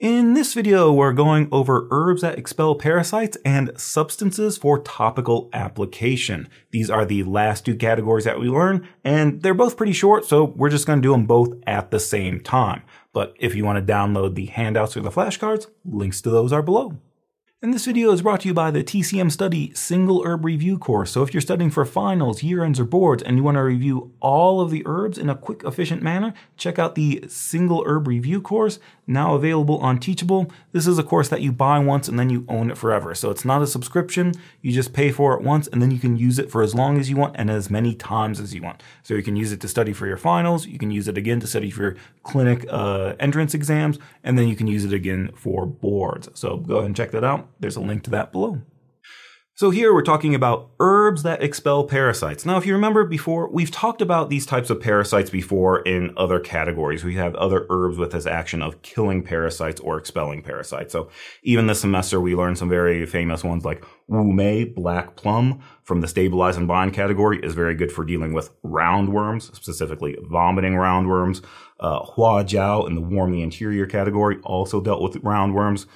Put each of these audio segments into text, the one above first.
In this video, we're going over herbs that expel parasites and substances for topical application. These are the last two categories that we learn, and they're both pretty short, so we're just going to do them both at the same time. But if you want to download the handouts or the flashcards, links to those are below. And this video is brought to you by the TCM Study Single Herb Review course. So if you're studying for finals, year ends, or boards, and you want to review all of the herbs in a quick, efficient manner, check out the Single Herb Review course, now available on Teachable. This is a course that you buy once and then you own it forever. So it's not a subscription. You just pay for it once and then you can use it for as long as you want and as many times as you want. So you can use it to study for your finals. You can use it again to study for your clinic uh, entrance exams, and then you can use it again for boards. So go ahead and check that out. There's a link to that below. So here we're talking about herbs that expel parasites. Now, if you remember before, we've talked about these types of parasites before in other categories. We have other herbs with this action of killing parasites or expelling parasites. So even this semester, we learned some very famous ones like Wu Mei, black plum from the stabilize and bind category is very good for dealing with roundworms, specifically vomiting roundworms. Uh, Hua Jiao in the warmy interior category also dealt with roundworms.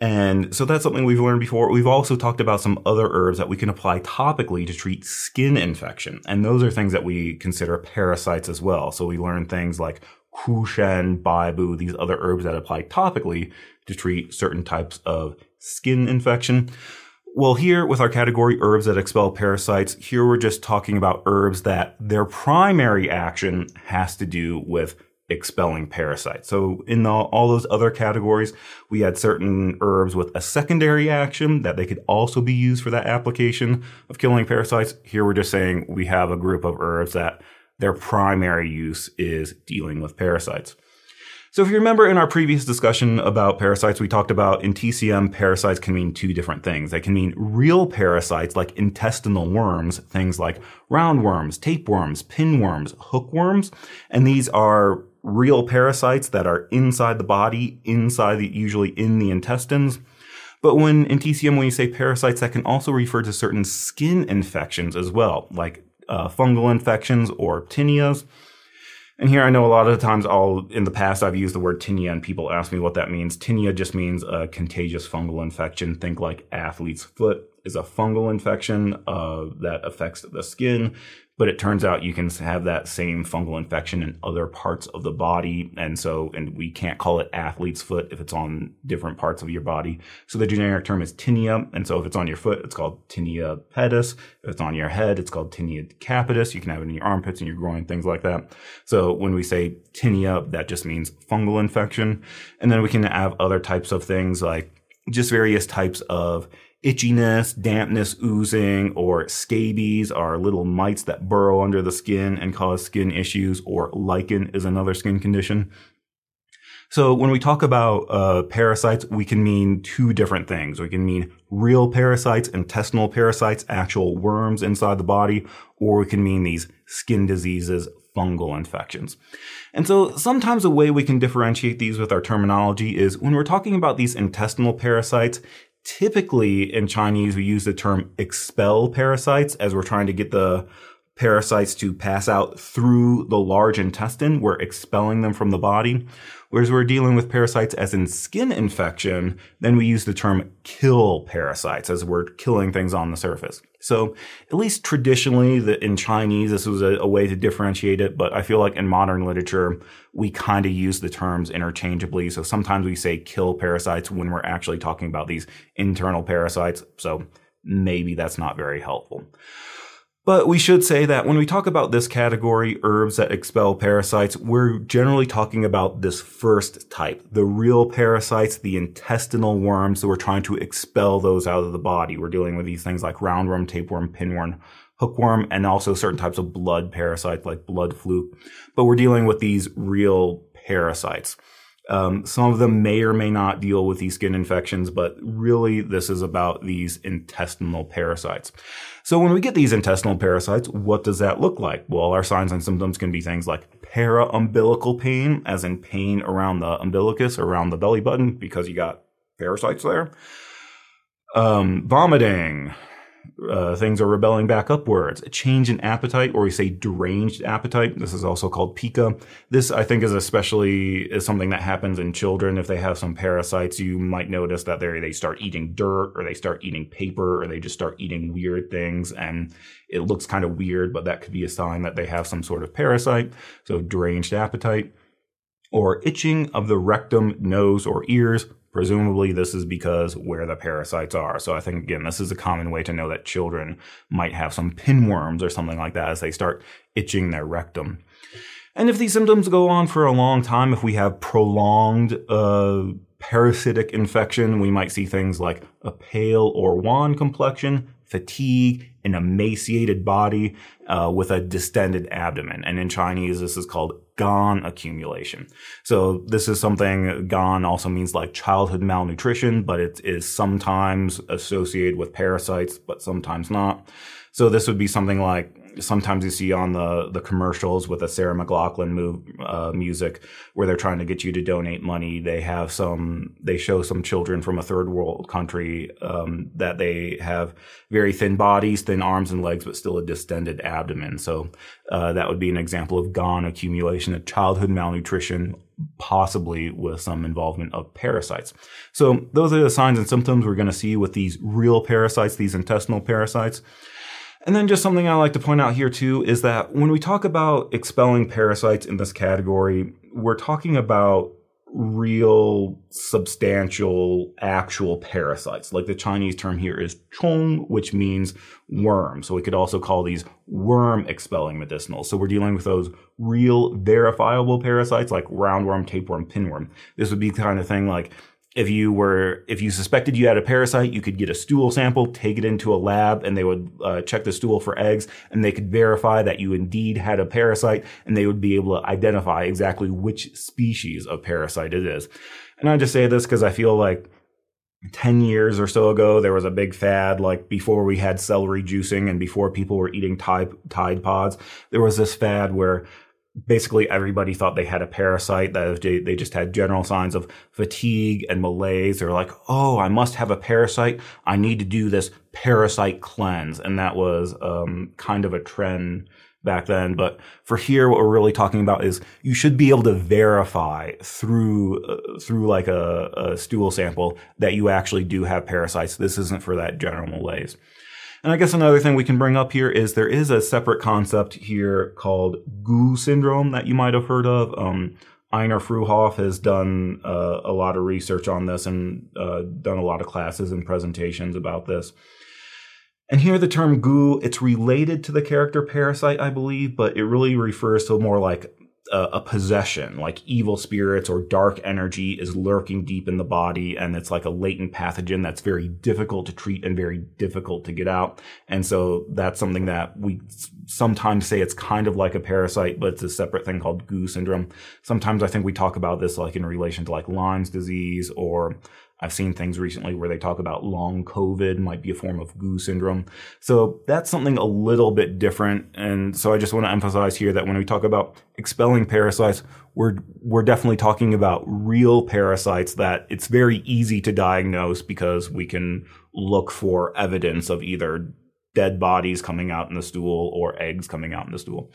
And so that's something we've learned before. We've also talked about some other herbs that we can apply topically to treat skin infection. And those are things that we consider parasites as well. So we learn things like kushen, baibu, these other herbs that apply topically to treat certain types of skin infection. Well, here with our category herbs that expel parasites, here we're just talking about herbs that their primary action has to do with expelling parasites. So in the, all those other categories, we had certain herbs with a secondary action that they could also be used for that application of killing parasites. Here we're just saying we have a group of herbs that their primary use is dealing with parasites. So if you remember in our previous discussion about parasites, we talked about in TCM, parasites can mean two different things. They can mean real parasites like intestinal worms, things like roundworms, tapeworms, pinworms, hookworms. And these are real parasites that are inside the body, inside the, usually in the intestines. But when in TCM, when you say parasites, that can also refer to certain skin infections as well, like uh, fungal infections or tineas. And here I know a lot of the times I'll, in the past, I've used the word tinea and people ask me what that means. Tinea just means a contagious fungal infection. Think like athlete's foot is a fungal infection uh, that affects the skin. But it turns out you can have that same fungal infection in other parts of the body. And so, and we can't call it athlete's foot if it's on different parts of your body. So the generic term is tinea. And so if it's on your foot, it's called tinea pedis. If it's on your head, it's called tinea capitis. You can have it in your armpits and your groin, things like that. So when we say tinea, that just means fungal infection. And then we can have other types of things like just various types of itchiness, dampness oozing, or scabies are little mites that burrow under the skin and cause skin issues, or lichen is another skin condition. So when we talk about uh, parasites, we can mean two different things. We can mean real parasites, intestinal parasites, actual worms inside the body, or we can mean these skin diseases, fungal infections. And so sometimes a way we can differentiate these with our terminology is when we're talking about these intestinal parasites, typically in Chinese, we use the term expel parasites as we're trying to get the parasites to pass out through the large intestine. We're expelling them from the body. Whereas we're dealing with parasites as in skin infection, then we use the term kill parasites as we're killing things on the surface. So at least traditionally the, in Chinese, this was a, a way to differentiate it. But I feel like in modern literature, we kind of use the terms interchangeably. So sometimes we say kill parasites when we're actually talking about these internal parasites. So maybe that's not very helpful. But we should say that when we talk about this category, herbs that expel parasites, we're generally talking about this first type, the real parasites, the intestinal worms. So we're trying to expel those out of the body. We're dealing with these things like roundworm, tapeworm, pinworm, hookworm, and also certain types of blood parasites like blood fluke. But we're dealing with these real parasites. Um, some of them may or may not deal with these skin infections, but really this is about these intestinal parasites. So when we get these intestinal parasites, what does that look like? Well, our signs and symptoms can be things like para-umbilical pain, as in pain around the umbilicus, around the belly button, because you got parasites there. Um, vomiting, uh, things are rebelling back upwards. A change in appetite, or we say deranged appetite. This is also called pica. This, I think, is especially is something that happens in children. If they have some parasites, you might notice that they they start eating dirt, or they start eating paper, or they just start eating weird things, and it looks kind of weird, but that could be a sign that they have some sort of parasite. So deranged appetite, or itching of the rectum, nose, or ears Presumably, this is because where the parasites are. So I think, again, this is a common way to know that children might have some pinworms or something like that as they start itching their rectum. And if these symptoms go on for a long time, if we have prolonged uh, parasitic infection, we might see things like a pale or wan complexion, fatigue, an emaciated body uh, with a distended abdomen. And in Chinese, this is called gan accumulation. So this is something gan also means like childhood malnutrition, but it is sometimes associated with parasites, but sometimes not. So this would be something like sometimes you see on the the commercials with the Sarah McLachlan move, uh, music where they're trying to get you to donate money. They have some they show some children from a third world country um, that they have very thin bodies, thin arms and legs, but still a distended abdomen. So uh, that would be an example of gan accumulation, of childhood malnutrition, possibly with some involvement of parasites. So those are the signs and symptoms we're going to see with these real parasites, these intestinal parasites. And then just something I like to point out here too is that when we talk about expelling parasites in this category, we're talking about real substantial actual parasites. Like the Chinese term here is chong, which means worm. So we could also call these worm expelling medicinals. So we're dealing with those real verifiable parasites like roundworm, tapeworm, pinworm. This would be the kind of thing like if you were if you suspected you had a parasite you could get a stool sample take it into a lab and they would uh, check the stool for eggs and they could verify that you indeed had a parasite and they would be able to identify exactly which species of parasite it is. And i just say this because i feel like 10 years or so ago, there was a big fad, like before we had celery juicing and before people were eating Tide, Tide Pods, there was this fad where basically everybody thought they had a parasite that they just had general signs of fatigue and malaise. They're like oh i must have a parasite. I need to do this parasite cleanse. And that was um, kind of a trend back then. But for here what we're really talking about is you should be able to verify through uh, through like a, a stool sample that you actually do have parasites. This isn't for that general malaise and I guess another thing we can bring up here is there is a separate concept here called GU syndrome that you might have heard of. Um, Heiner Fruehauf has done uh, a lot of research on this and uh, done a lot of classes and presentations about this. And here the term GU, it's related to the character parasite, I believe, but it really refers to more like a, a, possession, like evil spirits or dark energy is lurking deep in the body, and it's like a latent pathogen that's very difficult to treat and very difficult to get out. And so that's something that we sometimes say it's kind of like a parasite, but it's a separate thing called GU syndrome. Sometimes I think we talk about this like in relation to like Lyme's disease or I've seen things recently where they talk about long COVID might be a form of GU syndrome. So that's something a little bit different. And so I just want to emphasize here that when we talk about expelling parasites, we're, we're definitely talking about real parasites that it's very easy to diagnose because we can look for evidence of either dead bodies coming out in the stool or eggs coming out in the stool.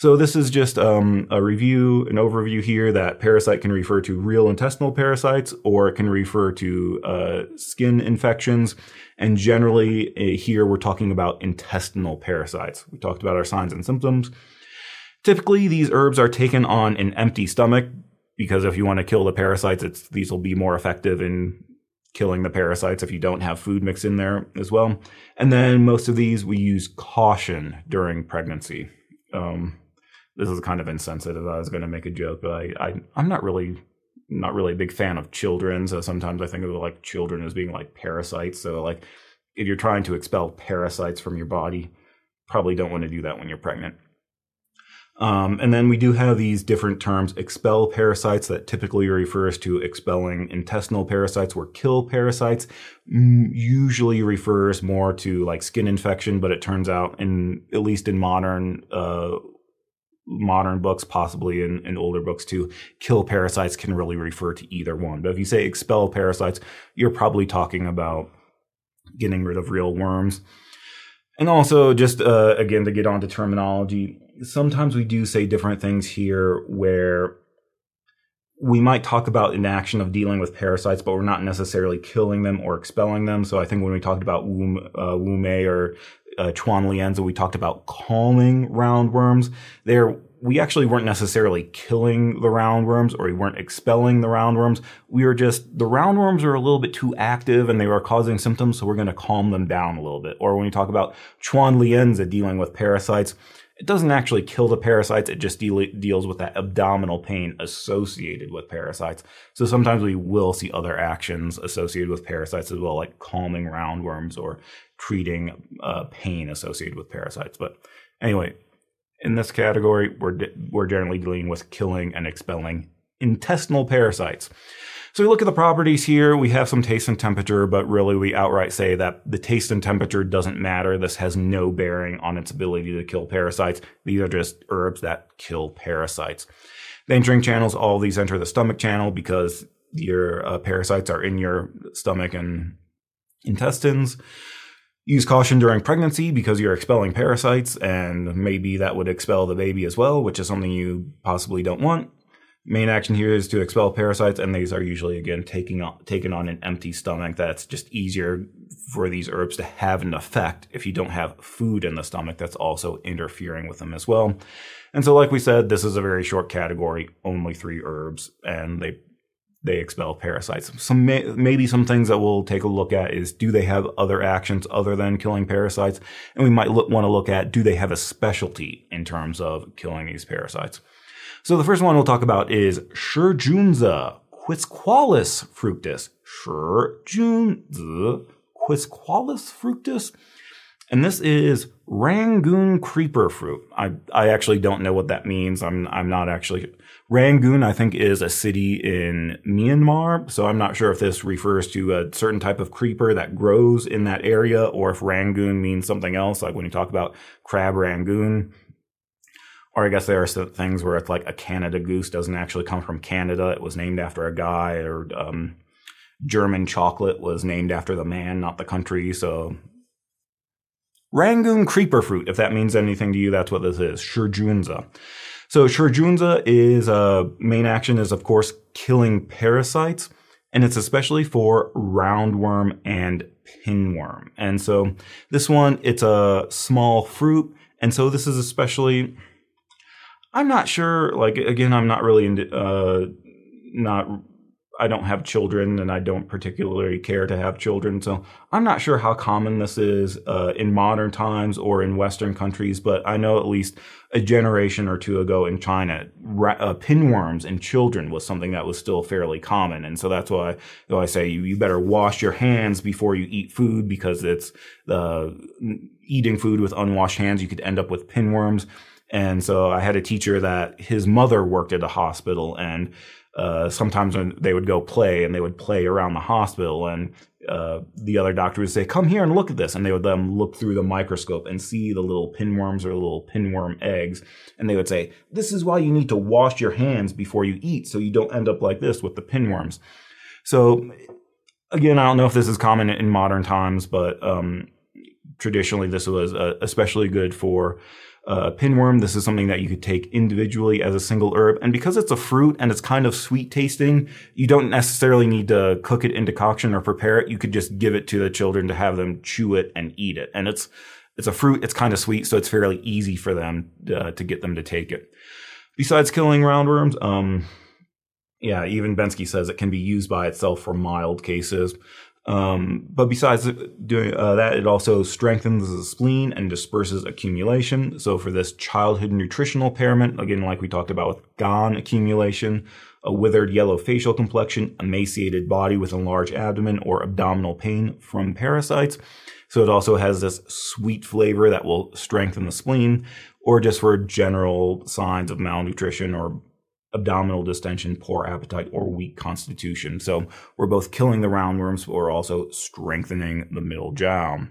So this is just um, a review, an overview here that parasite can refer to real intestinal parasites or it can refer to uh, skin infections. And generally uh, here we're talking about intestinal parasites. We talked about our signs and symptoms. Typically these herbs are taken on an empty stomach because if you want to kill the parasites, these will be more effective in killing the parasites if you don't have food mixed in there as well. And then most of these we use caution during pregnancy. Um, this is kind of insensitive. I was going to make a joke, but I, I I'm not really not really a big fan of children. So sometimes I think of like children as being like parasites. So like if you're trying to expel parasites from your body, probably don't want to do that when you're pregnant. Um, and then we do have these different terms, expel parasites that typically refers to expelling intestinal parasites or kill parasites usually refers more to like skin infection, but it turns out in, at least in modern, uh, modern books, possibly in, in older books too, kill parasites can really refer to either one. But if you say expel parasites, you're probably talking about getting rid of real worms. And also, just uh, again to get onto terminology, sometimes we do say different things here where we might talk about an action of dealing with parasites, but we're not necessarily killing them or expelling them. So I think when we talked about Wu, uh, or uh, Chuan Lianzi, we talked about calming roundworms. There, we actually weren't necessarily killing the roundworms or we weren't expelling the roundworms. We were just, the roundworms are a little bit too active and they were causing symptoms, so we're going to calm them down a little bit. Or when we talk about Chuan Lianzi dealing with parasites, it doesn't actually kill the parasites. It just de- deals with that abdominal pain associated with parasites. So sometimes we will see other actions associated with parasites as well, like calming roundworms or treating uh, pain associated with parasites. But anyway, in this category, we're, we're generally dealing with killing and expelling intestinal parasites. So we look at the properties here. We have some taste and temperature, but really we outright say that the taste and temperature doesn't matter. This has no bearing on its ability to kill parasites. These are just herbs that kill parasites. The entering channels, all these enter the stomach channel because your uh, parasites are in your stomach and intestines. Use caution during pregnancy because you're expelling parasites and maybe that would expel the baby as well, which is something you possibly don't want. Main action here is to expel parasites, and these are usually again taking on, taken on an empty stomach. That's just easier for these herbs to have an effect if you don't have food in the stomach that's also interfering with them as well. And so, like we said, this is a very short category, only three herbs, and they they expel parasites. Some may, maybe some things that we'll take a look at is do they have other actions other than killing parasites, and we might look, want to look at do they have a specialty in terms of killing these parasites. So the first one we'll talk about is Shijunzi quisqualis fructus. Shijunzi quisqualis fructus. And this is Rangoon creeper fruit. I, I actually don't know what that means. I'm, I'm not actually, Rangoon, I think, is a city in Myanmar. So I'm not sure if this refers to a certain type of creeper that grows in that area or if Rangoon means something else. Like when you talk about crab Rangoon, or I guess there are some things where it's like a Canada goose doesn't actually come from Canada. It was named after a guy, or um, German chocolate was named after the man, not the country. So Rangoon creeper fruit, if that means anything to you, that's what this is. Shijunzi. So Shijunzi is uh, main action is of course killing parasites, and it's especially for roundworm and pinworm. And so this one, it's a small fruit, and so this is especially I'm not sure. Like again, I'm not really into uh, not. I don't have children, and I don't particularly care to have children. So I'm not sure how common this is uh, in modern times or in Western countries. But I know at least a generation or two ago in China, ra- uh, pinworms in children was something that was still fairly common, and so that's why you I say you, you better wash your hands before you eat food because it's the eating food with unwashed hands. You could end up with pinworms and so I had a teacher that his mother worked at a hospital and uh, sometimes when they would go play and they would play around the hospital and uh, the other doctor would say, come here and look at this. And they would let them look through the microscope and see the little pinworms or little pinworm eggs. And they would say, this is why you need to wash your hands before you eat so you don't end up like this with the pinworms. So again, I don't know if this is common in modern times, but um, traditionally this was uh, especially good for uh, pinworm. This is something that you could take individually as a single herb. And because it's a fruit and it's kind of sweet tasting, you don't necessarily need to cook it in decoction or prepare it. You could just give it to the children to have them chew it and eat it. And it's, it's a fruit. It's kind of sweet. So it's fairly easy for them uh, to get them to take it. Besides killing roundworms, um, yeah, even Bensky says it can be used by itself for mild cases. Um, but besides doing uh, that, it also strengthens the spleen and disperses accumulation. So for this childhood nutritional impairment, again, like we talked about with GAN accumulation, a withered yellow facial complexion, emaciated body with enlarged abdomen, or abdominal pain from parasites. So it also has this sweet flavor that will strengthen the spleen, or just for general signs of malnutrition or abdominal distension, poor appetite, or weak constitution. So we're both killing the roundworms, but we're also strengthening the middle jiao.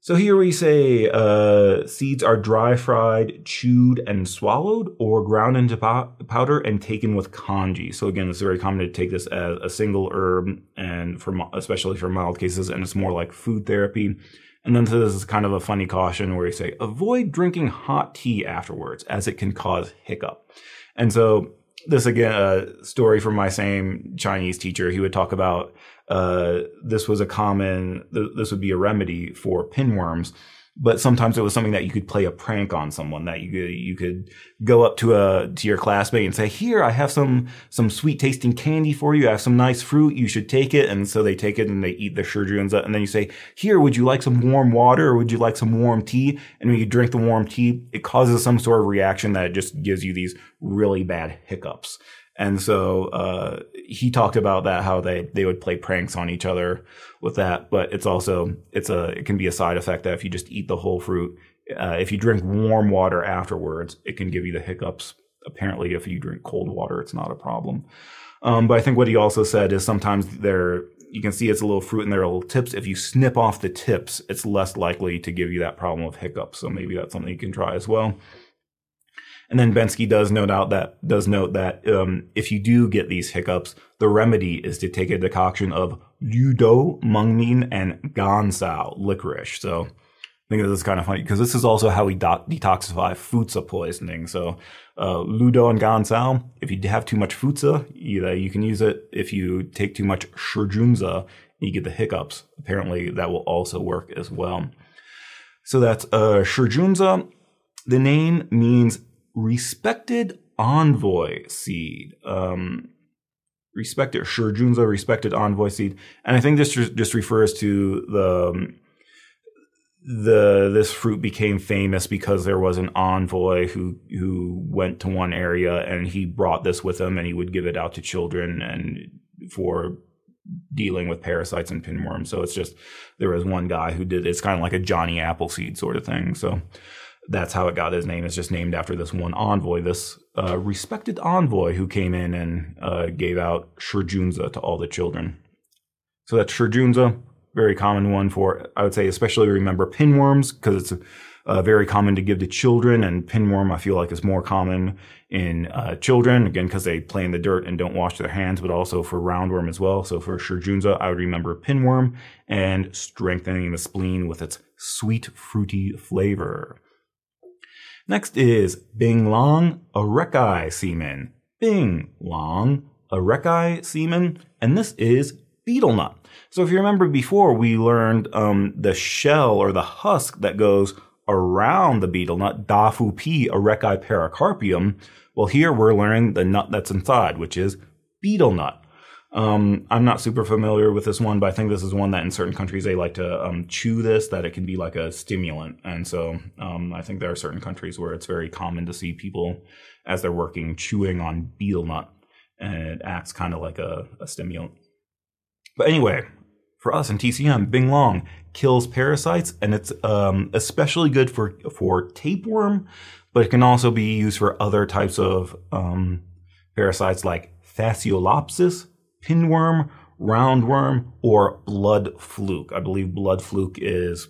So here we say uh, seeds are dry fried, chewed, and swallowed, or ground into powder and taken with congee. So again, it's very common to take this as a single herb, and for especially for mild cases, and it's more like food therapy. And then this is kind of a funny caution where you say, avoid drinking hot tea afterwards as it can cause hiccup. And so this again, a story from my same Chinese teacher. He would talk about uh, this was a common, this would be a remedy for pinworms but sometimes it was something that you could play a prank on someone that you could, you could go up to a to your classmate and say here i have some some sweet tasting candy for you. I have some nice fruit. You should take it. And so they take it and they eat the Shijunzi and then you say here would you like some warm water or would you like some warm tea? And when you drink the warm tea it causes some sort of reaction that just gives you these really bad hiccups. And so uh, he talked about that how they they would play pranks on each other with that. But it's also it's a it can be a side effect that if you just eat the whole fruit, uh, if you drink warm water afterwards, it can give you the hiccups. Apparently, if you drink cold water, it's not a problem. Um, but I think what he also said is sometimes there you can see it's a little fruit and there are little tips. If you snip off the tips, it's less likely to give you that problem of hiccups. So maybe that's something you can try as well. And then Bensky does note out that does note that um, if you do get these hiccups, the remedy is to take a decoction of Ludo, Mengmin, and Gancao licorice. So I think this is kind of funny because this is also how we do- detoxify Fuzi poisoning. So uh, Ludo and Gancao, if you have too much Fuzi, either you can use it if you take too much Shijunzi, you get the hiccups. Apparently, that will also work as well. So that's uh. The name means respected envoy seed. Um, respected sure. Shurjunza respected envoy seed, and I think this just refers to the um, the this fruit became famous because there was an envoy who who went to one area and he brought this with him and he would give it out to children and for dealing with parasites and pinworms. So it's just there was one guy who did it's kind of like a Johnny Appleseed sort of thing. So that's how it got his name. It's just named after this one envoy, this uh, respected envoy who came in and uh, gave out Shijunzi to all the children. So that's Shijunzi, very common one for, I would say, especially remember pinworms because it's uh, very common to give to children, and pinworm I feel like is more common in uh, children again because they play in the dirt and don't wash their hands, but also for roundworm as well. So for Shijunzi, I would remember pinworm and strengthening the spleen with its sweet fruity flavor. Next is Bing Long Arecae semen. Bing Long Arecae semen. And this is betel nut. So if you remember before, we learned um, the shell or the husk that goes around the betel nut, Dafu Pi Arecae pericarpium. Well, here we're learning the nut that's inside, which is betel nut. Um, I'm not super familiar with this one, but I think this is one that in certain countries they like to um, chew this, that it can be like a stimulant. And so um, I think there are certain countries where it's very common to see people as they're working chewing on betel nut, and it acts kind of like a, a stimulant. But anyway, for us in TCM, Bing Long kills parasites, and it's um, especially good for for tapeworm, but it can also be used for other types of um, parasites like Fasciolopsis, pinworm, roundworm, or blood fluke. I believe blood fluke is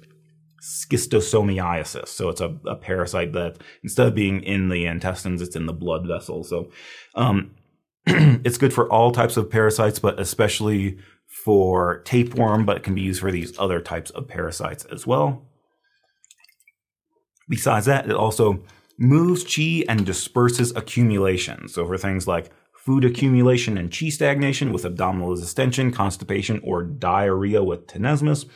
schistosomiasis. So it's a, a, parasite that instead of being in the intestines, it's in the blood vessels. So um, it's good for all types of parasites, but especially for tapeworm, but it can be used for these other types of parasites as well. Besides that, it also moves qi and disperses accumulation. So for things like food accumulation and qi stagnation with abdominal distension, constipation, or diarrhea with tenesmus.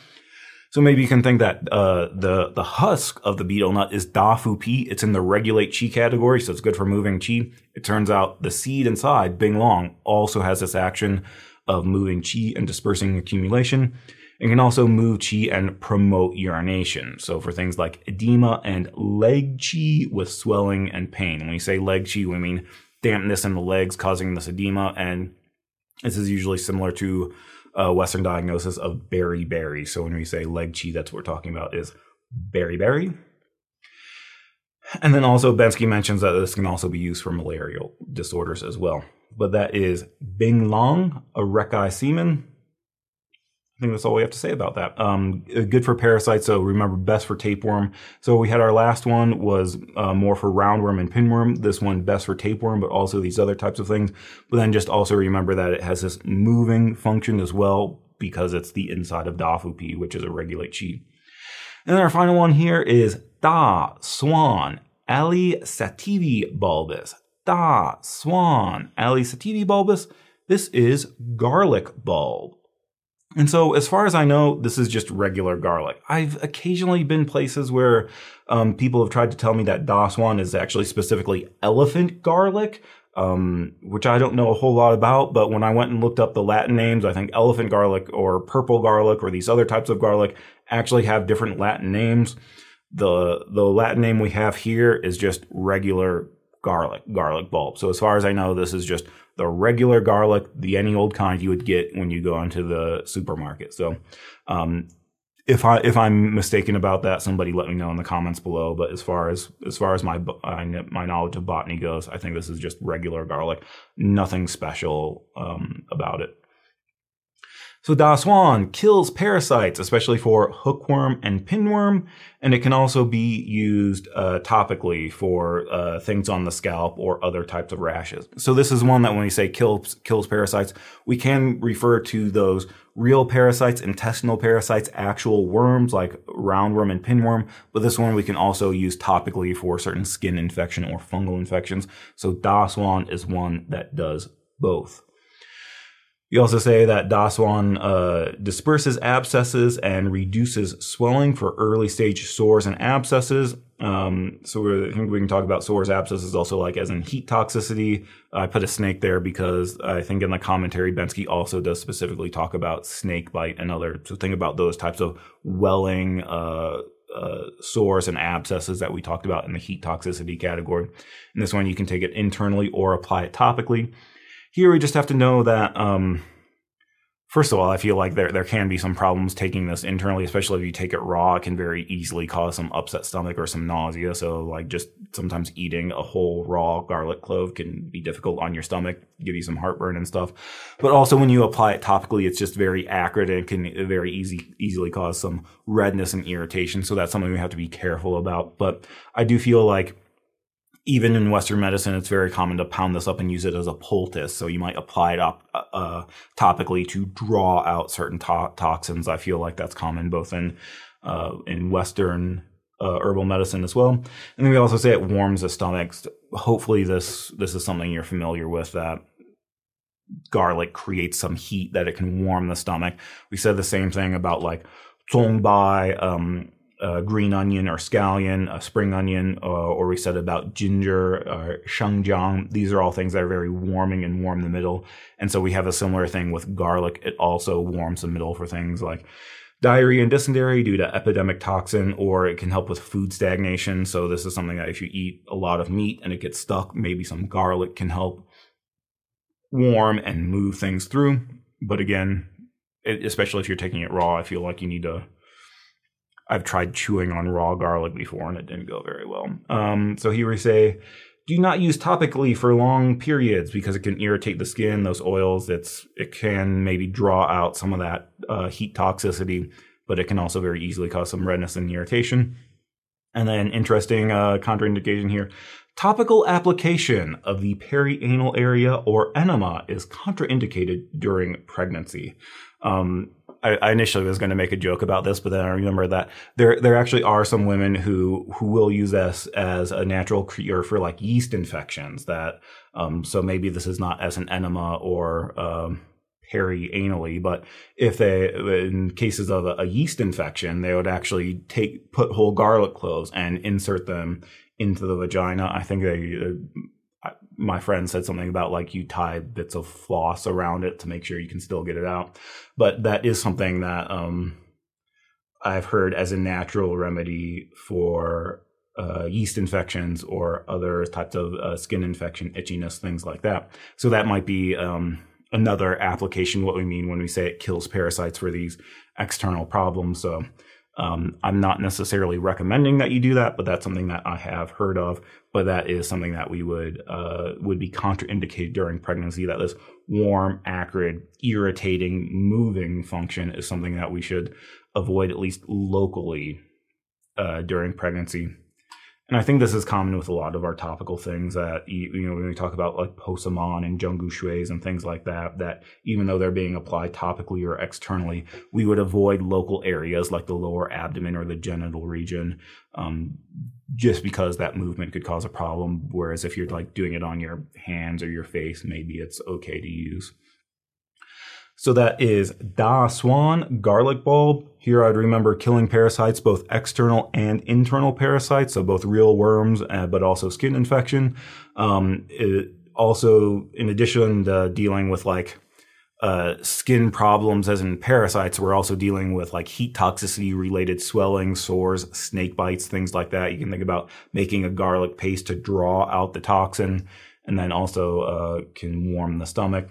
So maybe you can think that uh, the the husk of the betel nut is dafu pi. It's in the regulate qi category, so it's good for moving qi. It turns out the seed inside, Bing Long, also has this action of moving qi and dispersing accumulation. It can also move qi and promote urination. So for things like edema and leg qi with swelling and pain. When we say leg qi, we mean dampness in the legs causing this edema. And this is usually similar to a Western diagnosis of beriberi. So when we say leg chi, that's what we're talking about is beriberi. And then also Bensky mentions that this can also be used for malarial disorders as well. But that is Bing Long, Arecae semen, think that's all we have to say about that. Um, uh, good for parasites. So remember, best for tapeworm. So we had our last one was uh, more for roundworm and pinworm. This one best for tapeworm, but also these other types of things. But then just also remember that it has this moving function as well because it's the inside of Dafupi, which is a regulate chi. And then our final one here is Da Suan Allii sativa bulbus. Da Suan Allii sativa bulbus. This is garlic bulb. And so, as far as I know, this is just regular garlic. I've occasionally been places where um, people have tried to tell me that Da Suan is actually specifically elephant garlic, um, which I don't know a whole lot about. But when I went and looked up the Latin names, I think elephant garlic or purple garlic or these other types of garlic actually have different Latin names. The the Latin name we have here is just regular garlic, garlic bulb. So as far as I know, this is just the regular garlic, the any old kind you would get when you go into the supermarket. So, um, if I if I'm mistaken about that, somebody let me know in the comments below. But as far as as far as my my knowledge of botany goes, I think this is just regular garlic, nothing special um, about it. So Da Suan kills parasites, especially for hookworm and pinworm, and it can also be used uh, topically for uh, things on the scalp or other types of rashes. So this is one that when we say kills kills parasites, we can refer to those real parasites, intestinal parasites, actual worms like roundworm and pinworm. But this one we can also use topically for certain skin infection or fungal infections. So Da Suan is one that does both. You also say that Dasuan uh, disperses abscesses and reduces swelling for early stage sores and abscesses. Um, so I think we can talk about sores, abscesses also like as in heat toxicity. I put a snake there because I think in the commentary, Bensky also does specifically talk about snake bite and other. So think about those types of welling, uh, uh, sores and abscesses that we talked about in the heat toxicity category. In this one, you can take it internally or apply it topically. Here we just have to know that, um, first of all, I feel like there, there can be some problems taking this internally, especially if you take it raw. It can very easily cause some upset stomach or some nausea. So, like, just sometimes eating a whole raw garlic clove can be difficult on your stomach, give you some heartburn and stuff. But also, when you apply it topically, it's just very acrid and can very easy, easily cause some redness and irritation. So, that's something we have to be careful about. But I do feel like even in Western medicine, it's very common to pound this up and use it as a poultice. So you might apply it up uh, topically to draw out certain to- toxins. I feel like that's common both in uh, in Western uh, herbal medicine as well. And then we also say it warms the stomach. Hopefully, this this is something you're familiar with. That garlic creates some heat that it can warm the stomach. We said the same thing about like congbai, um, uh, green onion or scallion, a spring onion, uh, or we said about ginger, uh, shengjiang. These are all things that are very warming and warm the middle. And so we have a similar thing with garlic. It also warms the middle for things like diarrhea and dysentery due to epidemic toxin, or it can help with food stagnation. So this is something that if you eat a lot of meat and it gets stuck, maybe some garlic can help warm and move things through. But again, it, especially if you're taking it raw, I feel like you need to I've tried chewing on raw garlic before and it didn't go very well. Um, so here we say, do not use topically for long periods because it can irritate the skin. Those oils, it's it can maybe draw out some of that uh, heat toxicity, but it can also very easily cause some redness and irritation. And then interesting uh, contraindication here: topical application of the perianal area or enema is contraindicated during pregnancy. Um, I, I initially was going to make a joke about this, but then I remember that there there actually are some women who who will use this as a natural cure for like yeast infections. That um, so maybe this is not as an enema or um, perianally, but if they in cases of a, a yeast infection, they would actually take put whole garlic cloves and insert them into the vagina. I think they my friend said something about like you tie bits of floss around it to make sure you can still get it out. But that is something that um, I've heard as a natural remedy for uh, yeast infections or other types of uh, skin infection, itchiness, things like that. So that might be um, another application. What we mean when we say it kills parasites for these external problems. So um, I'm not necessarily recommending that you do that, but that's something that I have heard of. But that is something that we would uh, would be contraindicated during pregnancy. That this warm, acrid, irritating, moving function is something that we should avoid at least locally uh, during pregnancy. And I think this is common with a lot of our topical things that you know when we talk about like Po Sum On and Zheng Gu Shuis and things like that that even though they're being applied topically or externally, we would avoid local areas like the lower abdomen or the genital region, um, just because that movement could cause a problem. Whereas if you're like doing it on your hands or your face, maybe it's okay to use. So that is Da Suan garlic bulb. Here I'd remember killing parasites, both external and internal parasites, so both real worms, uh, but also skin infection. Um, also, in addition to dealing with like uh, skin problems, as in parasites, we're also dealing with like heat toxicity related swelling, sores, snake bites, things like that. You can think about making a garlic paste to draw out the toxin and then also uh, can warm the stomach.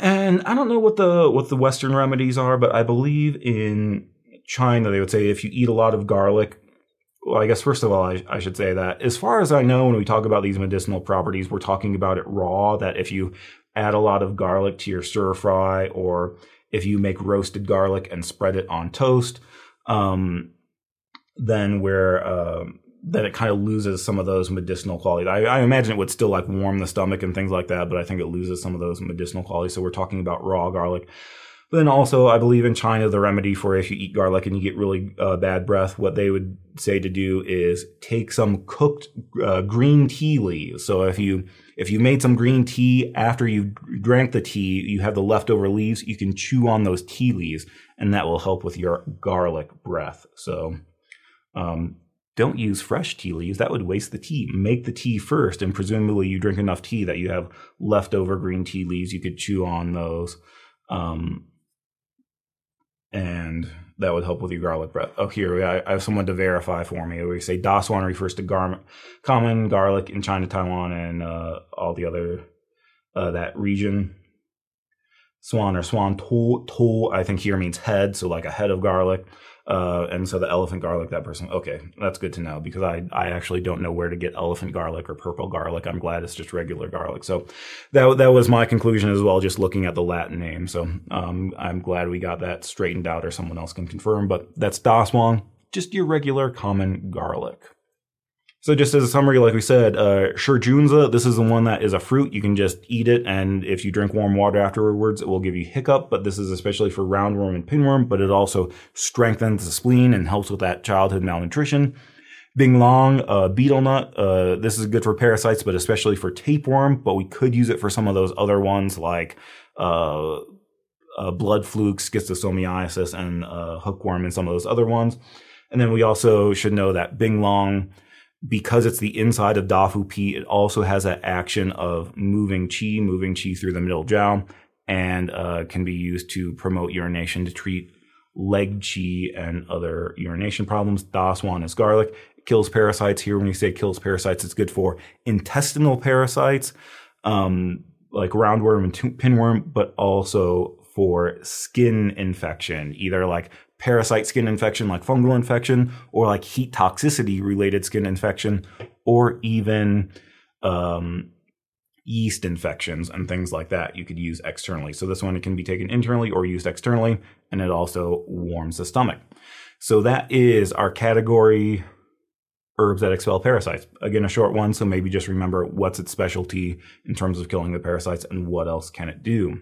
And I don't know what the what the Western remedies are, but I believe in China they would say if you eat a lot of garlic. Well, I guess first of all, I, I should say that as far as I know, when we talk about these medicinal properties, we're talking about it raw. That if you add a lot of garlic to your stir fry, or if you make roasted garlic and spread it on toast, um, then we're um, then it kind of loses some of those medicinal qualities. I, I, imagine it would still like warm the stomach and things like that, but I think it loses some of those medicinal qualities. So we're talking about raw garlic. But then also, I believe in China, the remedy for if you eat garlic and you get really uh, bad breath, what they would say to do is take some cooked uh, green tea leaves. So if you if you made some green tea after you drank the tea, you have the leftover leaves, you can chew on those tea leaves, and that will help with your garlic breath. So um, don't use fresh tea leaves. That would waste the tea. Make the tea first, and presumably you drink enough tea that you have leftover green tea leaves. You could chew on those, um, and that would help with your garlic breath. Oh, here I, have someone to verify for me. We say Dasuan refers to gar- common garlic in China, Taiwan, and uh, all the other uh, that region. Swan or swan to, to I think here means head, so like a head of garlic. Uh, and so the elephant garlic, that person, okay, that's good to know because I, I actually don't know where to get elephant garlic or purple garlic. I'm glad it's just regular garlic. So that, that was my conclusion as well, just looking at the Latin name. So, um, I'm glad we got that straightened out or someone else can confirm, but that's Dasuan, just your regular common garlic. So just as a summary, like we said, uh, Shijunzi, this is the one that is a fruit. You can just eat it, and if you drink warm water afterwards, it will give you hiccup. But this is especially for roundworm and pinworm, but it also strengthens the spleen and helps with that childhood malnutrition. Binglong, uh, betel nut, uh, this is good for parasites, but especially for tapeworm, but we could use it for some of those other ones like, uh, uh blood fluke, schistosomiasis, and uh, hookworm, and some of those other ones. And then we also should know that Binglong, because it's the inside of Dafu Pi, it also has that action of moving qi, moving qi through the middle jiao, and uh, can be used to promote urination to treat leg qi and other urination problems. Dasuan is garlic. It kills parasites. Here, when you say kills parasites, it's good for intestinal parasites, um, like roundworm and pinworm, but also for skin infection, either like parasite skin infection like fungal infection or like heat toxicity related skin infection or even um, yeast infections and things like that you could use externally. So this one it can be taken internally or used externally and it also warms the stomach. So that is our category herbs that expel parasites. Again, a short one, so maybe just remember what's its specialty in terms of killing the parasites and what else can it do.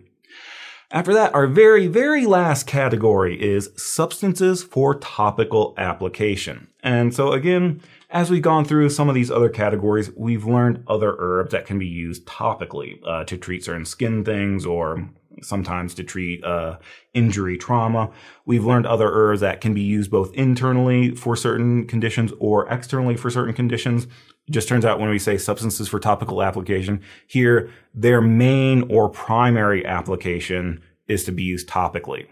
After that, our very, very last category is substances for topical application. And so again, as we've gone through some of these other categories, we've learned other herbs that can be used topically uh, to treat certain skin things or sometimes to treat uh, injury trauma. We've learned other herbs that can be used both internally for certain conditions or externally for certain conditions. It just turns out when we say substances for topical application, here their main or primary application is to be used topically.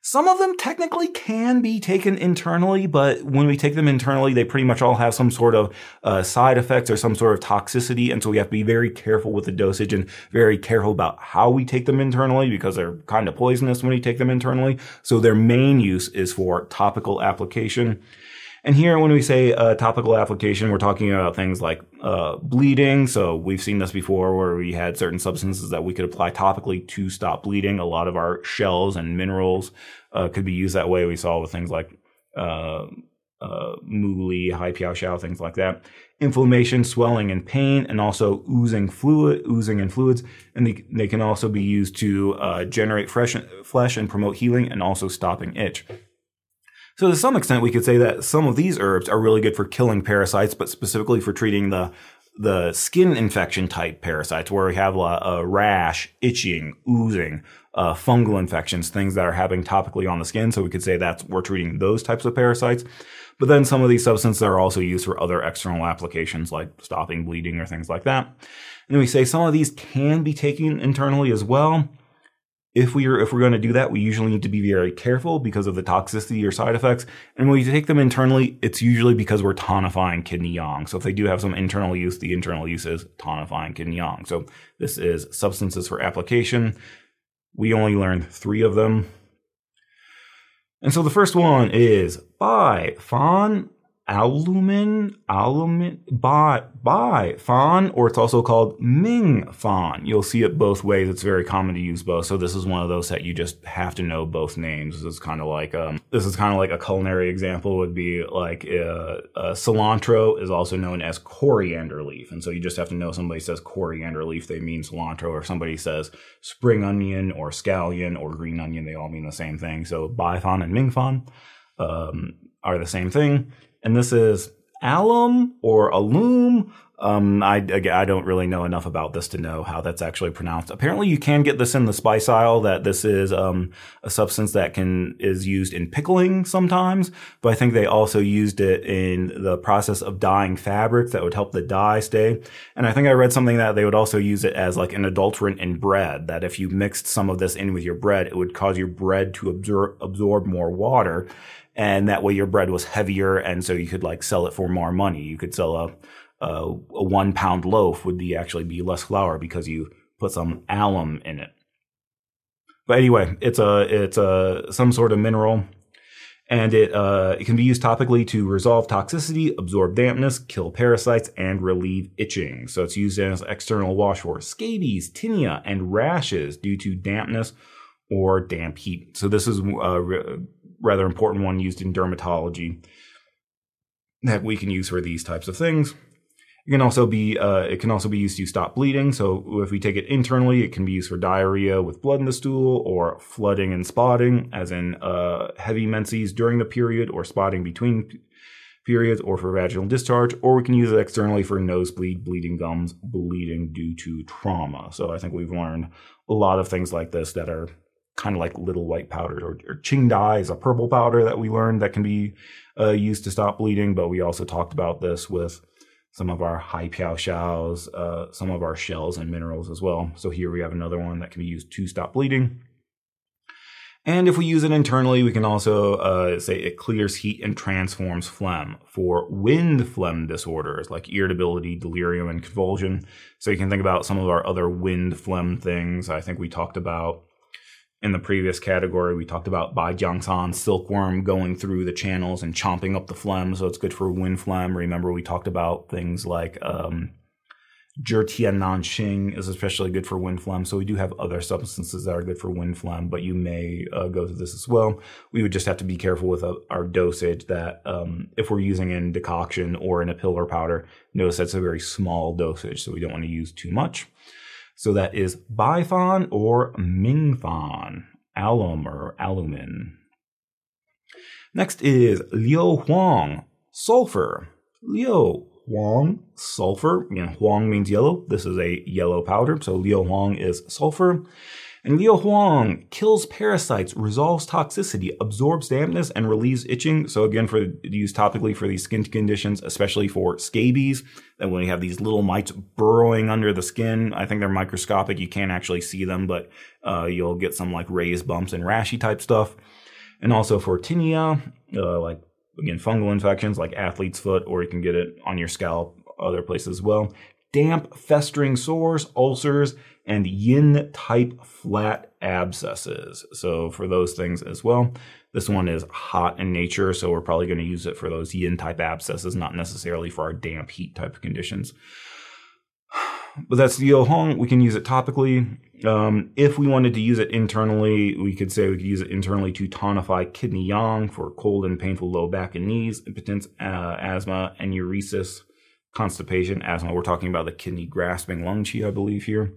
Some of them technically can be taken internally, but when we take them internally, they pretty much all have some sort of uh, side effects or some sort of toxicity. And so we have to be very careful with the dosage and very careful about how we take them internally because they're kind of poisonous when we take them internally. So their main use is for topical application. And here, when we say a topical application, we're talking about things like uh, bleeding. So we've seen this before where we had certain substances that we could apply topically to stop bleeding. A lot of our shells and minerals uh, could be used that way. We saw with things like uh, uh, piao xiao, things like that. Inflammation, swelling, and pain, and also oozing fluid, oozing and fluids. And they, they can also be used to uh, generate fresh flesh and promote healing, and also stopping itch. So to some extent, we could say that some of these herbs are really good for killing parasites, but specifically for treating the the skin infection type parasites, where we have a, a rash, itching, oozing, uh, fungal infections, things that are happening topically on the skin. So we could say that's we're treating those types of parasites. But then some of these substances are also used for other external applications like stopping bleeding or things like that. And then we say some of these can be taken internally as well. If we are if we're going to do that, we usually need to be very careful because of the toxicity or side effects. And when we take them internally, it's usually because we're tonifying kidney yang. So if they do have some internal use, the internal use is tonifying kidney yang. So this is substances for application. We only learned three of them. And so the first one is Bai Fan alumin, alumin, Bai, Bai Fan, or it's also called Ming Fan. You'll see it both ways. It's very common to use both. So this is one of those that you just have to know both names. This is kind of like, um, this is kind of like a culinary example would be like, uh, uh, cilantro is also known as coriander leaf. And so you just have to know somebody says coriander leaf, they mean cilantro, or somebody says spring onion or scallion or green onion, they all mean the same thing. So Fan and Ming Fan, um, are the same thing and this is alum or alum. Um, I, I don't really know enough about this to know how that's actually pronounced. Apparently, you can get this in the spice aisle. That this is um, a substance that can is used in pickling sometimes, but I think they also used it in the process of dyeing fabrics that would help the dye stay. And I think I read something that they would also use it as like an adulterant in bread. That if you mixed some of this in with your bread, it would cause your bread to absorb absorb more water and that way your bread was heavier and so you could like sell it for more money you could sell a, a, a one pound loaf would be actually be less flour because you put some alum in it but anyway it's a it's a some sort of mineral and it uh, it can be used topically to resolve toxicity, absorb dampness, kill parasites, and relieve itching. So it's used as external wash for scabies, tinea, and rashes due to dampness or damp heat. So this is uh, rather important one used in dermatology that we can use for these types of things. It can also be uh, it can also be used to stop bleeding. So if we take it internally, it can be used for diarrhea with blood in the stool, or flooding and spotting, as in uh, heavy menses during the period, or spotting between periods, or for vaginal discharge. Or we can use it externally for nosebleed, bleeding gums, bleeding due to trauma. So I think we've learned a lot of things like this that are kind of like little white powder or, or Qing Dai is a purple powder that we learned that can be uh, used to stop bleeding. But we also talked about this with some of our hai piao xiaos, uh, some of our shells and minerals as well. So here we have another one that can be used to stop bleeding. And if we use it internally, we can also uh, say it clears heat and transforms phlegm for wind phlegm disorders like irritability, delirium, and convulsion. So you can think about some of our other wind phlegm things. I think we talked about in the previous category, we talked about Baijiangcan silkworm going through the channels and chomping up the phlegm, so it's good for wind phlegm. Remember, we talked about things like um, Nanxing is especially good for wind phlegm. So we do have other substances that are good for wind phlegm, but you may uh, go through this as well. We would just have to be careful with uh, our dosage that um, if we're using in decoction or in a pill or powder, notice that's a very small dosage, so we don't want to use too much. So that is Baifan or Mingfan, alum or alumin. Next is Liu Huang, sulfur. Liu Huang, sulfur. Again, Huang means yellow. This is a yellow powder, so Liu Huang is sulfur. And Liu Huang kills parasites, resolves toxicity, absorbs dampness, and relieves itching. So again, for used topically for these skin conditions, especially for scabies, that when you have these little mites burrowing under the skin, I think they're microscopic. You can't actually see them, but uh, you'll get some like raised bumps and rashy type stuff. And also for tinea, uh, like again fungal infections like athlete's foot, or you can get it on your scalp, other places as well. Damp, festering sores, ulcers, and yin type flat abscesses. So for those things as well, this one is hot in nature, so we're probably going to use it for those yin type abscesses, not necessarily for our damp heat type of conditions. but that's the Hong. We can use it topically. Um, if we wanted to use it internally, we could say we could use it internally to tonify kidney yang for cold and painful low back and knees, impotence, uh, asthma, enuresis, constipation, asthma. We're talking about the kidney grasping lung qi, I believe here.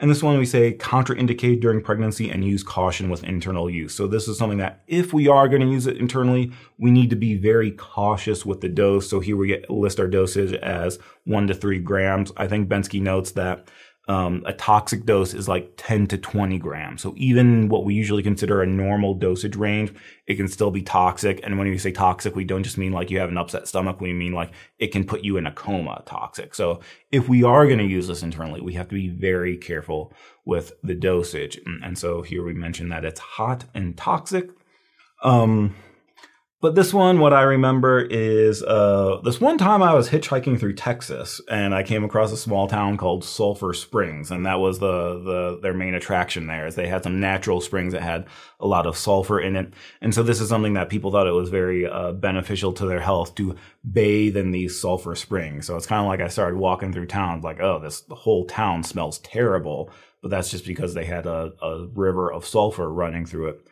And this one we say contraindicate during pregnancy and use caution with internal use. So this is something that if we are going to use it internally, we need to be very cautious with the dose. So here we get list our dosage as one to three grams. I think Bensky notes that um, a toxic dose is like 10 to 20 grams. So even what we usually consider a normal dosage range, it can still be toxic. And when we say toxic, we don't just mean like you have an upset stomach. We mean like it can put you in a coma toxic. So if we are going to use this internally, we have to be very careful with the dosage. And so here we mentioned that it's hot and toxic. Um, but this one, what I remember is uh, this one time I was hitchhiking through Texas and I came across a small town called Sulphur Springs, and that was the the their main attraction there. Is they had some natural springs that had a lot of sulfur in it, and so this is something that people thought it was very uh, beneficial to their health to bathe in these sulfur springs. So it's kind of like I started walking through town, like, oh, this the whole town smells terrible, but that's just because they had a, a river of sulfur running through it.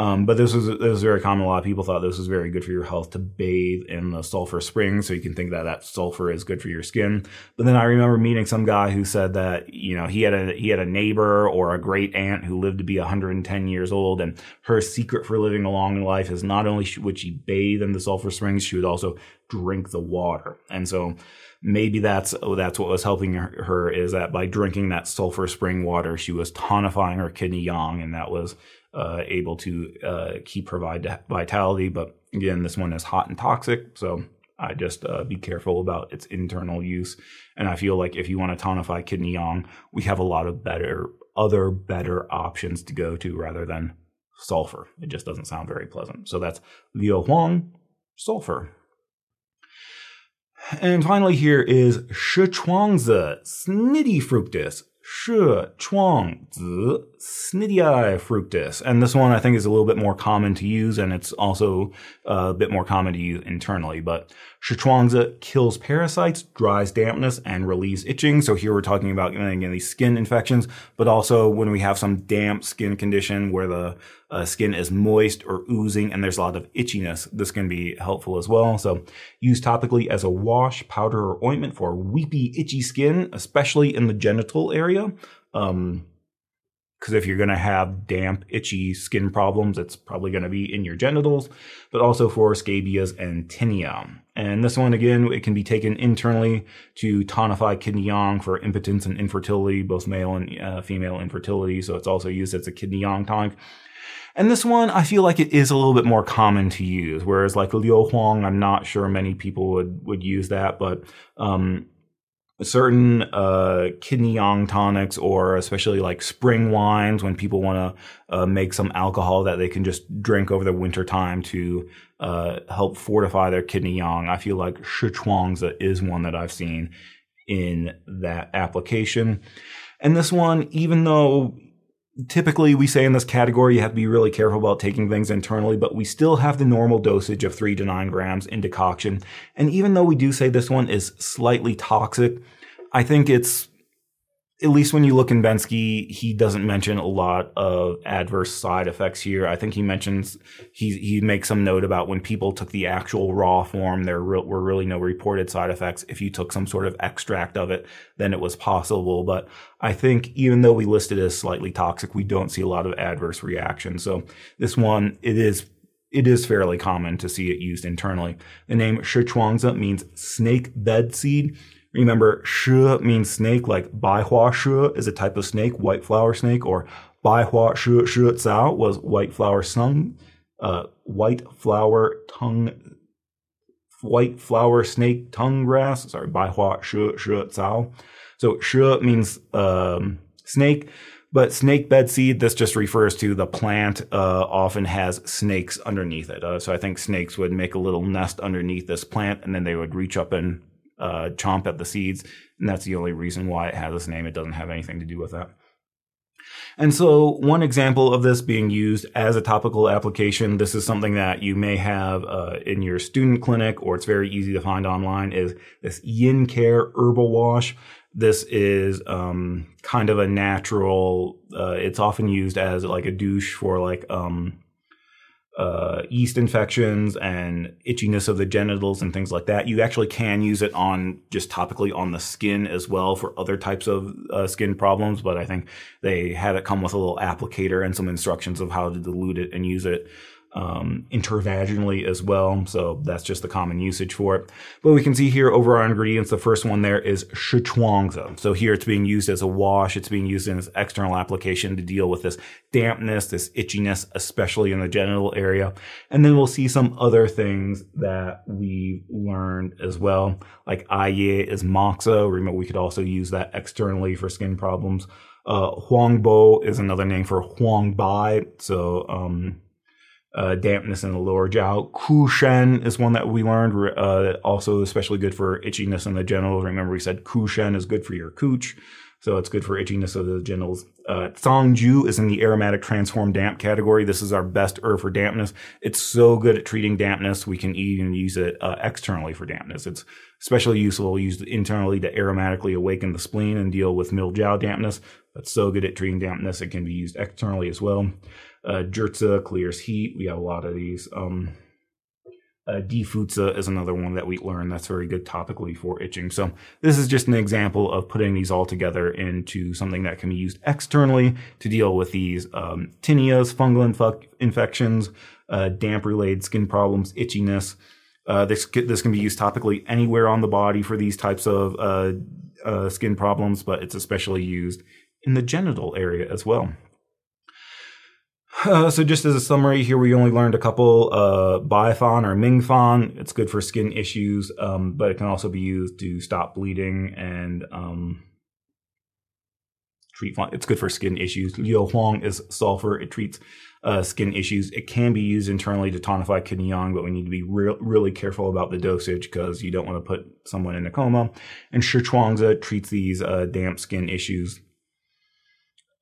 Um, but this was this was very common. A lot of people thought this was very good for your health to bathe in the sulfur springs, so you can think that that sulfur is good for your skin. But then I remember meeting some guy who said that you know he had a he had a neighbor or a great aunt who lived to be 110 years old, and her secret for living a long life is not only would she bathe in the sulfur springs, she would also drink the water, and so maybe that's that's what was helping her, her, is that by drinking that sulfur spring water, she was tonifying her kidney yang, and that was uh, able to uh, keep provide vitality. But again, this one is hot and toxic, so I just uh, be careful about its internal use. And I feel like if you want to tonify kidney yang, we have a lot of better other better options to go to rather than sulfur. It just doesn't sound very pleasant. So that's Liu Huang, sulfur. And finally, here is Sichuangzi Cnidii Fructus, Shi Chuang Zi Cnidii fructus. And this one I think is a little bit more common to use and it's also uh, a bit more common to use internally. But Sichuangzi kills parasites, dries dampness, and relieves itching. So here we're talking about again, these skin infections, but also when we have some damp skin condition where the uh, skin is moist or oozing and there's a lot of itchiness, this can be helpful as well. So use topically as a wash, powder, or ointment for weepy, itchy skin, especially in the genital area. Um, because if you're going to have damp, itchy skin problems, it's probably going to be in your genitals, but also for scabies and tinea. And this one, again, it can be taken internally to tonify kidney yang for impotence and infertility, both male and uh, female infertility. So it's also used as a kidney yang tonic. And this one, I feel like it is a little bit more common to use, whereas like Liu Huang, I'm not sure many people would, would use that, but, um, certain uh, kidney yang tonics or especially like spring wines when people want to uh, make some alcohol that they can just drink over the winter time to uh, help fortify their kidney yang. I feel like Sichuangzi is one that I've seen in that application. And this one, even though typically we say in this category you have to be really careful about taking things internally, but we still have the normal dosage of three to nine grams in decoction. And even though we do say this one is slightly toxic, I think it's at least when you look in Bensky, he doesn't mention a lot of adverse side effects here. I think he mentions he he makes some note about when people took the actual raw form, there re- were really no reported side effects. If you took some sort of extract of it, then it was possible. But I think even though we listed as slightly toxic, we don't see a lot of adverse reactions. So this one, it is it is fairly common to see it used internally. The name Sichuangzi means snake bed seed Remember, shi means snake, like baihua shi is a type of snake, white flower snake, or baihua shi shi cao was white flower sung, uh, white flower tongue, white flower snake tongue grass. Sorry, baihua shi shi. So shi means um, snake, but snake bed seed. This just refers to the plant. Uh, often has snakes underneath it. Uh, so I think snakes would make a little nest underneath this plant, and then they would reach up and uh, chomp at the seeds. And that's the only reason why it has this name. It doesn't have anything to do with that. And so one example of this being used as a topical application, this is something that you may have uh, in your student clinic or it's very easy to find online is this Yin Care Herbal Wash. This is um, kind of a natural. Uh, it's often used as like a douche for like um, uh, yeast infections and itchiness of the genitals and things like that. You actually can use it on just topically on the skin as well for other types of uh, skin problems. But I think they have it come with a little applicator and some instructions of how to dilute it and use it um, intervaginally as well. So that's just the common usage for it. But we can see here over our ingredients, the first one there is Shichuangzi. So here it's being used as a wash. It's being used in its external application to deal with this dampness, this itchiness, especially in the genital area. And then we'll see some other things that we've learned as well. Like Aye is Moxa. Remember, we could also use that externally for skin problems. Uh, Huangbo is another name for Huangbai. So, um, uh, dampness in the lower jiao. Kushen is one that we learned, uh, also especially good for itchiness in the genitals. Remember, we said Kushen is good for your cooch, so it's good for itchiness of the genitals. Uh, Cangzhu is in the aromatic transform damp category. This is our best herb for dampness. It's so good at treating dampness. We can even use it uh, externally for dampness. It's especially useful used internally to aromatically awaken the spleen and deal with middle jiao dampness. But so good at treating dampness, it can be used externally as well. Uh, clears heat. We have a lot of these. Um, uh, Difuzi is another one that we learned that's very good topically for itching. So this is just an example of putting these all together into something that can be used externally to deal with these um, fungal inf- infections, uh, damp-related skin problems, itchiness. Uh, this this can be used topically anywhere on the body for these types of uh, uh, skin problems, but it's especially used in the genital area as well. Uh, so just as a summary here, we only learned a couple, uh, Baifan or Mingfan. It's good for skin issues, um, but it can also be used to stop bleeding and, um, treat, it's good for skin issues. Liu Huang is sulfur. It treats, uh, skin issues. It can be used internally to tonify kidney yang, but we need to be re- really careful about the dosage because you don't want to put someone in a coma. And Shichuangzi treats these, uh, damp skin issues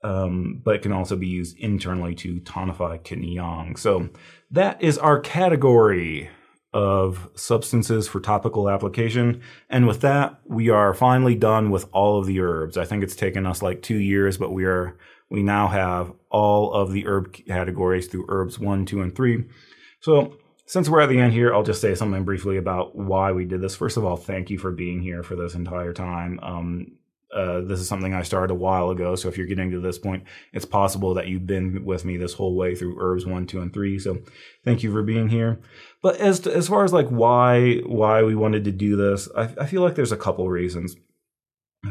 um, but it can also be used internally to tonify kidney yang. So that is our category of substances for topical application. And with that, we are finally done with all of the herbs. I think it's taken us like two years, but we are we now have all of the herb categories through herbs one, two, and three. So since we're at the end here, I'll just say something briefly about why we did this. First of all, thank you for being here for this entire time. Um, uh, this is something I started a while ago. So if you're getting to this point, it's possible that you've been with me this whole way through herbs one, two, and three. So thank you for being here. But as to, as far as like why why we wanted to do this, I, I feel like there's a couple reasons.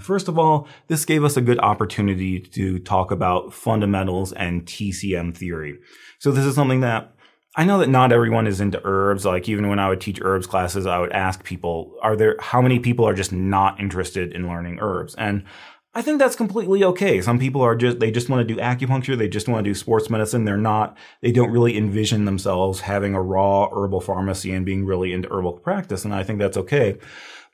First of all, this gave us a good opportunity to talk about fundamentals and TCM theory. So this is something that I know that not everyone is into herbs. Like even when I would teach herbs classes, I would ask people, are there, how many people are just not interested in learning herbs? And I think that's completely okay. Some people are just, they just want to do acupuncture. They just want to do sports medicine. They're not, they don't really envision themselves having a raw herbal pharmacy and being really into herbal practice. And I think that's okay.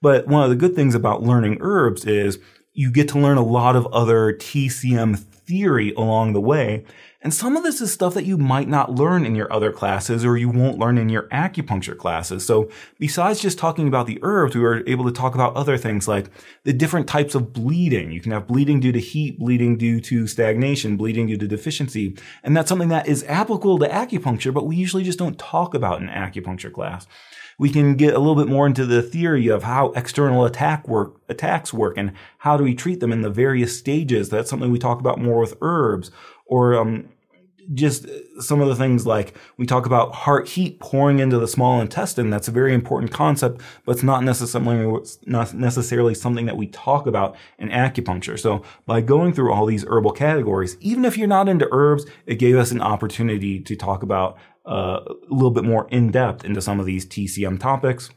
But one of the good things about learning herbs is you get to learn a lot of other TCM theory along the way. And some of this is stuff that you might not learn in your other classes or you won't learn in your acupuncture classes. So besides just talking about the herbs, we were able to talk about other things like the different types of bleeding. You can have bleeding due to heat, bleeding due to stagnation, bleeding due to deficiency. And that's something that is applicable to acupuncture, but we usually just don't talk about in acupuncture class we can get a little bit more into the theory of how external attack work, attacks work and how do we treat them in the various stages. That's something we talk about more with herbs or, um, just some of the things like we talk about heart heat pouring into the small intestine. That's a very important concept, but it's not necessarily not necessarily something that we talk about in acupuncture. So by going through all these herbal categories, even if you're not into herbs, it gave us an opportunity to talk about uh, a little bit more in depth into some of these TCM topics.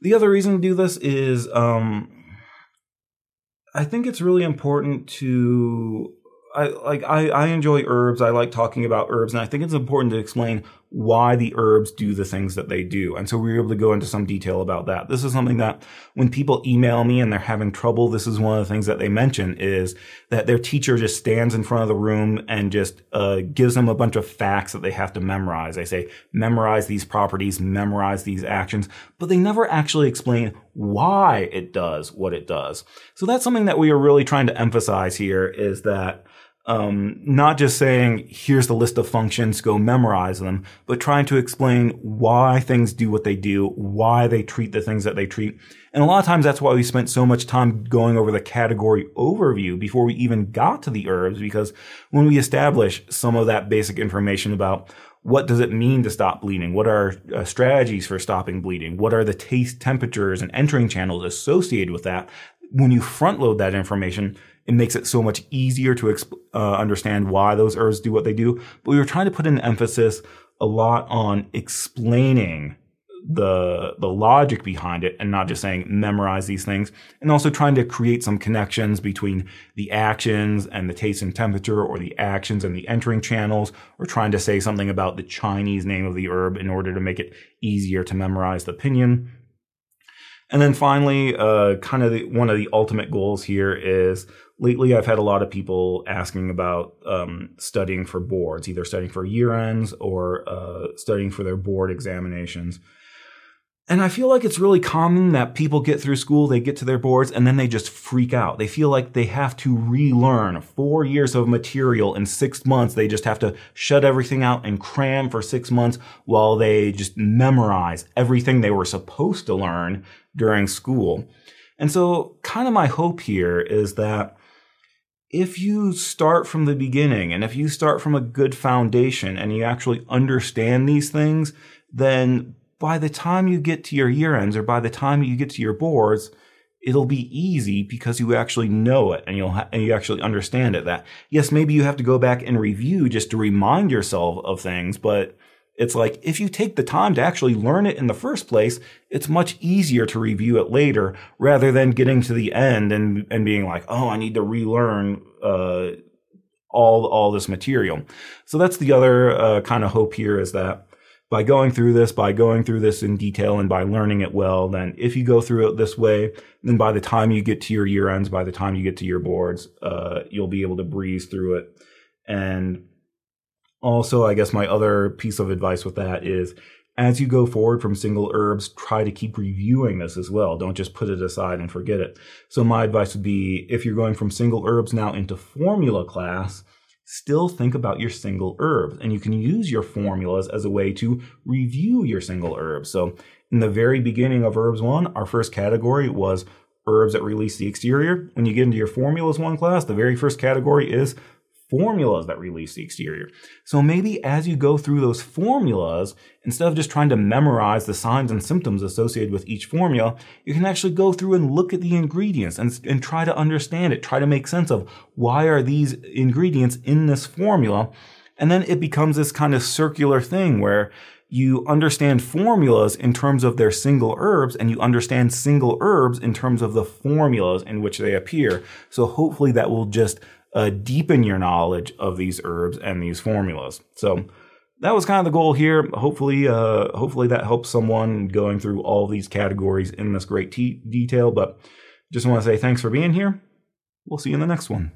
The other reason to do this is um, I think it's really important to I like I, I enjoy herbs. I like talking about herbs, and I think it's important to explain why the herbs do the things that they do. And so we were able to go into some detail about that. This is something that when people email me and they're having trouble, this is one of the things that they mention is that their teacher just stands in front of the room and just uh, gives them a bunch of facts that they have to memorize. They say, memorize these properties, memorize these actions, but they never actually explain why it does what it does. So that's something that we are really trying to emphasize here is that um, not just saying, here's the list of functions, go memorize them, but trying to explain why things do what they do, why they treat the things that they treat. And a lot of times that's why we spent so much time going over the category overview before we even got to the herbs, because when we establish some of that basic information about what does it mean to stop bleeding? What are uh, strategies for stopping bleeding? What are the taste temperatures and entering channels associated with that? When you front load that information, it makes it so much easier to exp- uh, understand why those herbs do what they do. But we were trying to put an emphasis a lot on explaining the the logic behind it and not just saying memorize these things and also trying to create some connections between the actions and the taste and temperature or the actions and the entering channels or trying to say something about the Chinese name of the herb in order to make it easier to memorize the pinyin. And then finally, uh, kind of the, one of the ultimate goals here is lately I've had a lot of people asking about um, studying for boards, either studying for year ends or uh, studying for their board examinations. And I feel like it's really common that people get through school, they get to their boards, and then they just freak out. They feel like they have to relearn four years of material in six months. They just have to shut everything out and cram for six months while they just memorize everything they were supposed to learn during school. And so, kind of my hope here is that if you start from the beginning and if you start from a good foundation and you actually understand these things, then by the time you get to your year ends or by the time you get to your boards, it'll be easy because you actually know it and you'll ha- and you actually understand it. That yes, maybe you have to go back and review just to remind yourself of things, but it's like if you take the time to actually learn it in the first place, it's much easier to review it later rather than getting to the end and, and being like, oh, I need to relearn, uh, all, all this material. So that's the other, uh, kind of hope here is that by going through this, by going through this in detail and by learning it well, then if you go through it this way, then by the time you get to your year ends, by the time you get to your boards, uh, you'll be able to breeze through it. And also, I guess my other piece of advice with that is as you go forward from single herbs, try to keep reviewing this as well. Don't just put it aside and forget it. So my advice would be if you're going from single herbs now into formula class, still think about your single herbs and you can use your formulas as a way to review your single herbs. So in the very beginning of herbs one, our first category was herbs that release the exterior. When you get into your formulas one class, the very first category is formulas that release the exterior. So maybe as you go through those formulas, instead of just trying to memorize the signs and symptoms associated with each formula, you can actually go through and look at the ingredients and, and try to understand it, try to make sense of why are these ingredients in this formula. And then it becomes this kind of circular thing where you understand formulas in terms of their single herbs and you understand single herbs in terms of the formulas in which they appear. So hopefully that will just uh, deepen your knowledge of these herbs and these formulas. So that was kind of the goal here. Hopefully, uh, hopefully that helps someone going through all these categories in this great te- detail. But just want to say thanks for being here. We'll see you in the next one.